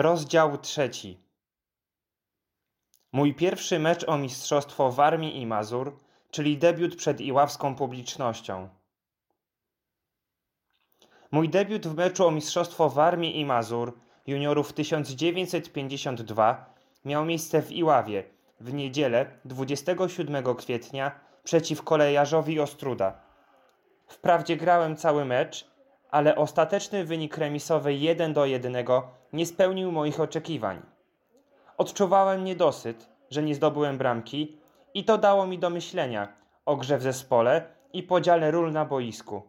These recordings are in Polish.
Rozdział trzeci. Mój pierwszy mecz o mistrzostwo Warmii i Mazur, czyli debiut przed iławską publicznością. Mój debiut w meczu o mistrzostwo Warmii i Mazur juniorów 1952 miał miejsce w Iławie w niedzielę 27 kwietnia przeciw kolejarzowi Ostruda. Wprawdzie grałem cały mecz, ale ostateczny wynik remisowy 1 do 1 nie spełnił moich oczekiwań. Odczuwałem niedosyt, że nie zdobyłem bramki i to dało mi do myślenia o grze w zespole i podziale ról na boisku.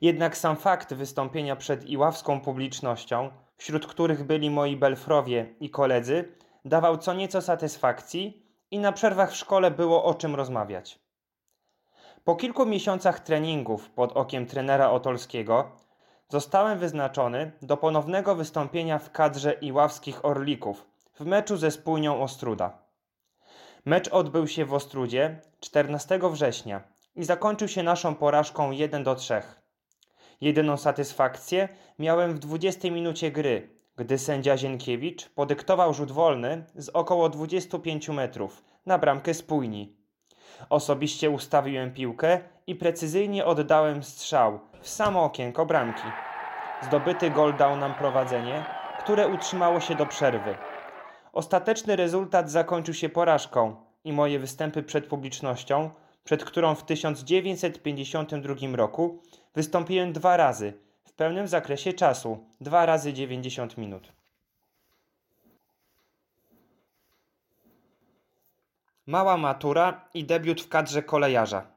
Jednak sam fakt wystąpienia przed iławską publicznością, wśród których byli moi belfrowie i koledzy, dawał co nieco satysfakcji i na przerwach w szkole było o czym rozmawiać. Po kilku miesiącach treningów pod okiem trenera Otolskiego zostałem wyznaczony do ponownego wystąpienia w kadrze iławskich Orlików w meczu ze spójnią Ostruda. Mecz odbył się w Ostrudzie 14 września i zakończył się naszą porażką 1 do 3. Jedyną satysfakcję miałem w 20 minucie gry, gdy sędzia Zienkiewicz podyktował rzut wolny z około 25 metrów na bramkę spójni. Osobiście ustawiłem piłkę i precyzyjnie oddałem strzał w samo okienko bramki. Zdobyty gol dał nam prowadzenie, które utrzymało się do przerwy. Ostateczny rezultat zakończył się porażką i moje występy przed publicznością, przed którą w 1952 roku wystąpiłem dwa razy w pełnym zakresie czasu, dwa razy 90 minut. Mała matura i debiut w kadrze kolejarza.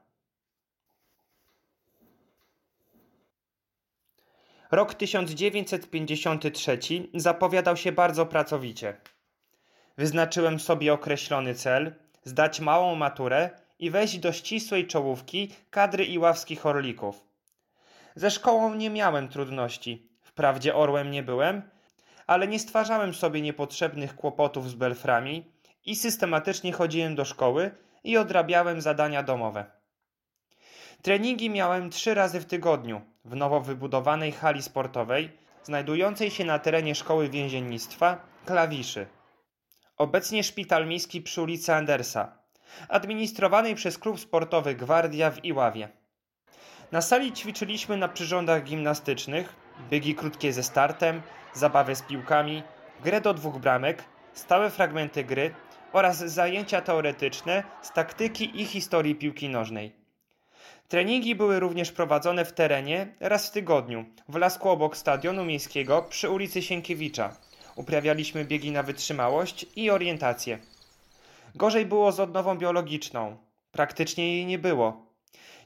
Rok 1953 zapowiadał się bardzo pracowicie. Wyznaczyłem sobie określony cel zdać małą maturę i wejść do ścisłej czołówki kadry iławskich orlików. Ze szkołą nie miałem trudności. Wprawdzie orłem nie byłem, ale nie stwarzałem sobie niepotrzebnych kłopotów z belframi i systematycznie chodziłem do szkoły i odrabiałem zadania domowe. Treningi miałem trzy razy w tygodniu w nowo wybudowanej hali sportowej znajdującej się na terenie szkoły więziennictwa Klawiszy. Obecnie szpital miejski przy ulicy Andersa, administrowanej przez klub sportowy Gwardia w Iławie. Na sali ćwiczyliśmy na przyrządach gimnastycznych, biegi krótkie ze startem, zabawę z piłkami, grę do dwóch bramek, stałe fragmenty gry oraz zajęcia teoretyczne z taktyki i historii piłki nożnej. Treningi były również prowadzone w terenie raz w tygodniu, w lasku obok stadionu miejskiego przy ulicy Sienkiewicza. Uprawialiśmy biegi na wytrzymałość i orientację. Gorzej było z odnową biologiczną. Praktycznie jej nie było.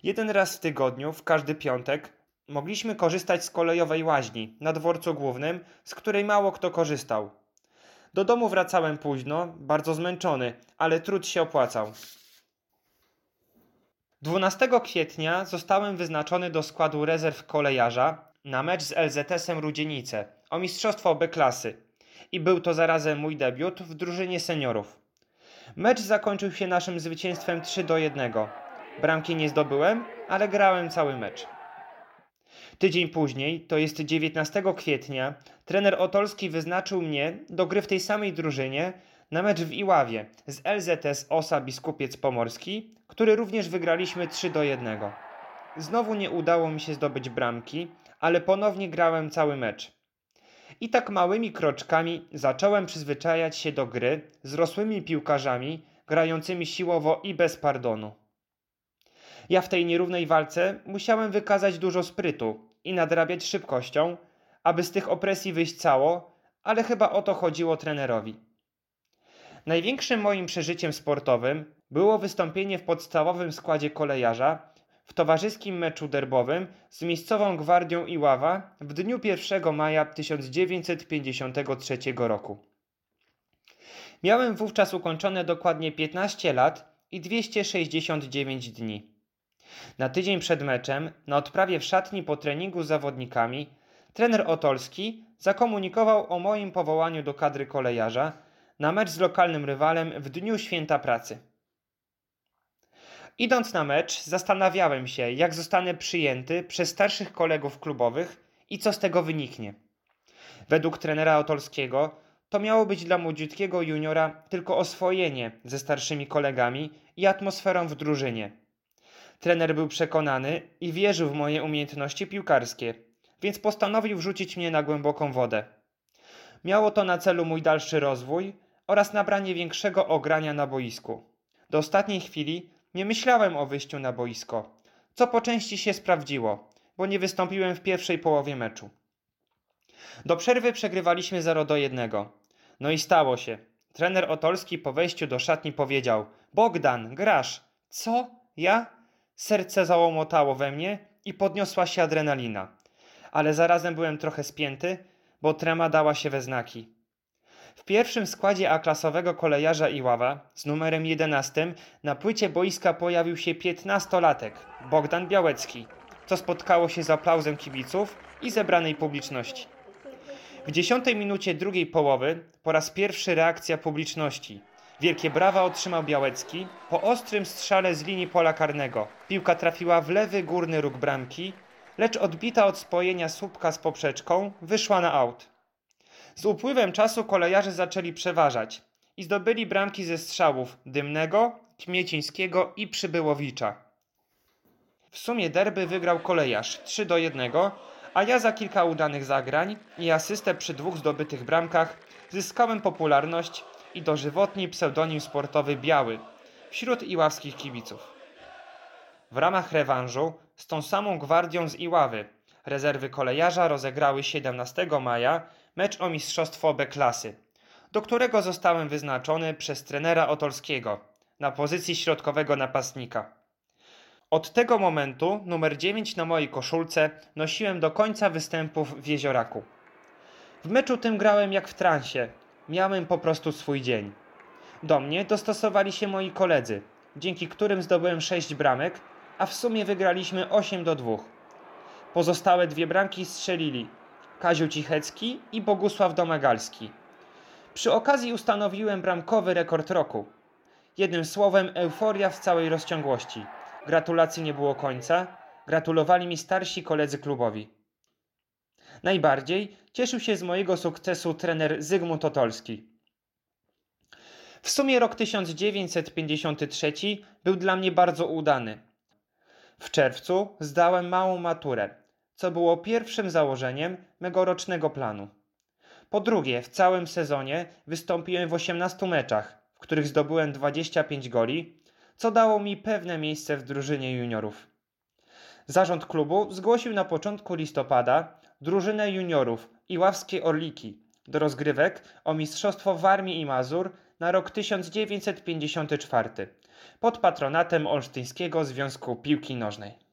Jeden raz w tygodniu, w każdy piątek, mogliśmy korzystać z kolejowej łaźni na dworcu głównym, z której mało kto korzystał. Do domu wracałem późno, bardzo zmęczony, ale trud się opłacał. 12 kwietnia zostałem wyznaczony do składu rezerw kolejarza na mecz z LZS-em Rudzienice o mistrzostwo B klasy i był to zarazem mój debiut w drużynie seniorów. Mecz zakończył się naszym zwycięstwem 3 do 1. Bramki nie zdobyłem, ale grałem cały mecz. Tydzień później, to jest 19 kwietnia, trener Otolski wyznaczył mnie do gry w tej samej drużynie na mecz w Iławie z LZS Osa Biskupiec Pomorski, który również wygraliśmy 3 do 1. Znowu nie udało mi się zdobyć bramki, ale ponownie grałem cały mecz. I tak małymi kroczkami zacząłem przyzwyczajać się do gry z rosłymi piłkarzami, grającymi siłowo i bez pardonu. Ja w tej nierównej walce musiałem wykazać dużo sprytu i nadrabiać szybkością, aby z tych opresji wyjść cało, ale chyba o to chodziło trenerowi. Największym moim przeżyciem sportowym było wystąpienie w podstawowym składzie kolejarza w towarzyskim meczu derbowym z miejscową Gwardią Iława w dniu 1 maja 1953 roku. Miałem wówczas ukończone dokładnie 15 lat i 269 dni. Na tydzień przed meczem, na odprawie w szatni po treningu z zawodnikami, trener Otolski zakomunikował o moim powołaniu do kadry kolejarza na mecz z lokalnym rywalem w dniu święta pracy. Idąc na mecz, zastanawiałem się, jak zostanę przyjęty przez starszych kolegów klubowych i co z tego wyniknie. Według trenera Otolskiego to miało być dla młodziutkiego juniora tylko oswojenie ze starszymi kolegami i atmosferą w drużynie. Trener był przekonany i wierzył w moje umiejętności piłkarskie, więc postanowił wrzucić mnie na głęboką wodę. Miało to na celu mój dalszy rozwój oraz nabranie większego ogrania na boisku. Do ostatniej chwili nie myślałem o wyjściu na boisko, co po części się sprawdziło, bo nie wystąpiłem w pierwszej połowie meczu. Do przerwy przegrywaliśmy 0 do 1. No i stało się. Trener Otolski po wejściu do szatni powiedział: Bogdan, grasz. Co? Ja? Serce załomotało we mnie i podniosła się adrenalina. Ale zarazem byłem trochę spięty, bo trema dała się we znaki. W pierwszym składzie A-klasowego kolejarza Iława z numerem 11 na płycie boiska pojawił się 15-latek Bogdan Białecki, co spotkało się z aplauzem kibiców i zebranej publiczności. W dziesiątej minucie drugiej połowy po raz pierwszy reakcja publiczności. Wielkie brawa otrzymał Białecki po ostrym strzale z linii pola karnego. Piłka trafiła w lewy górny róg bramki, lecz odbita od spojenia słupka z poprzeczką wyszła na aut. Z upływem czasu kolejarze zaczęli przeważać i zdobyli bramki ze strzałów Dymnego, Kmiecińskiego i Przybyłowicza. W sumie derby wygrał kolejarz 3 do 1, a ja za kilka udanych zagrań i asystę przy dwóch zdobytych bramkach zyskałem popularność i dożywotni pseudonim sportowy Biały wśród iławskich kibiców. W ramach rewanżu z tą samą gwardią z Iławy rezerwy kolejarza rozegrały 17 maja mecz o mistrzostwo B klasy, do którego zostałem wyznaczony przez trenera Otolskiego na pozycji środkowego napastnika. Od tego momentu numer 9 na mojej koszulce nosiłem do końca występów w Jezioraku. W meczu tym grałem jak w transie. Miałem po prostu swój dzień. Do mnie dostosowali się moi koledzy, dzięki którym zdobyłem 6 bramek, a w sumie wygraliśmy 8 do 2. Pozostałe dwie bramki strzelili Kaziu Cichecki i Bogusław Domagalski. Przy okazji ustanowiłem bramkowy rekord roku. Jednym słowem euforia w całej rozciągłości. Gratulacji nie było końca. Gratulowali mi starsi koledzy klubowi. Najbardziej cieszył się z mojego sukcesu trener Zygmunt Otolski. W sumie rok 1953 był dla mnie bardzo udany. W czerwcu zdałem małą maturę, co było pierwszym założeniem mego rocznego planu. Po drugie, w całym sezonie wystąpiłem w 18 meczach, w których zdobyłem 25 goli, co dało mi pewne miejsce w drużynie juniorów. Zarząd klubu zgłosił na początku listopada drużynę juniorów i ławskie Orliki do rozgrywek o Mistrzostwo Warmii i Mazur na rok 1954 pod patronatem Olsztyńskiego Związku Piłki Nożnej.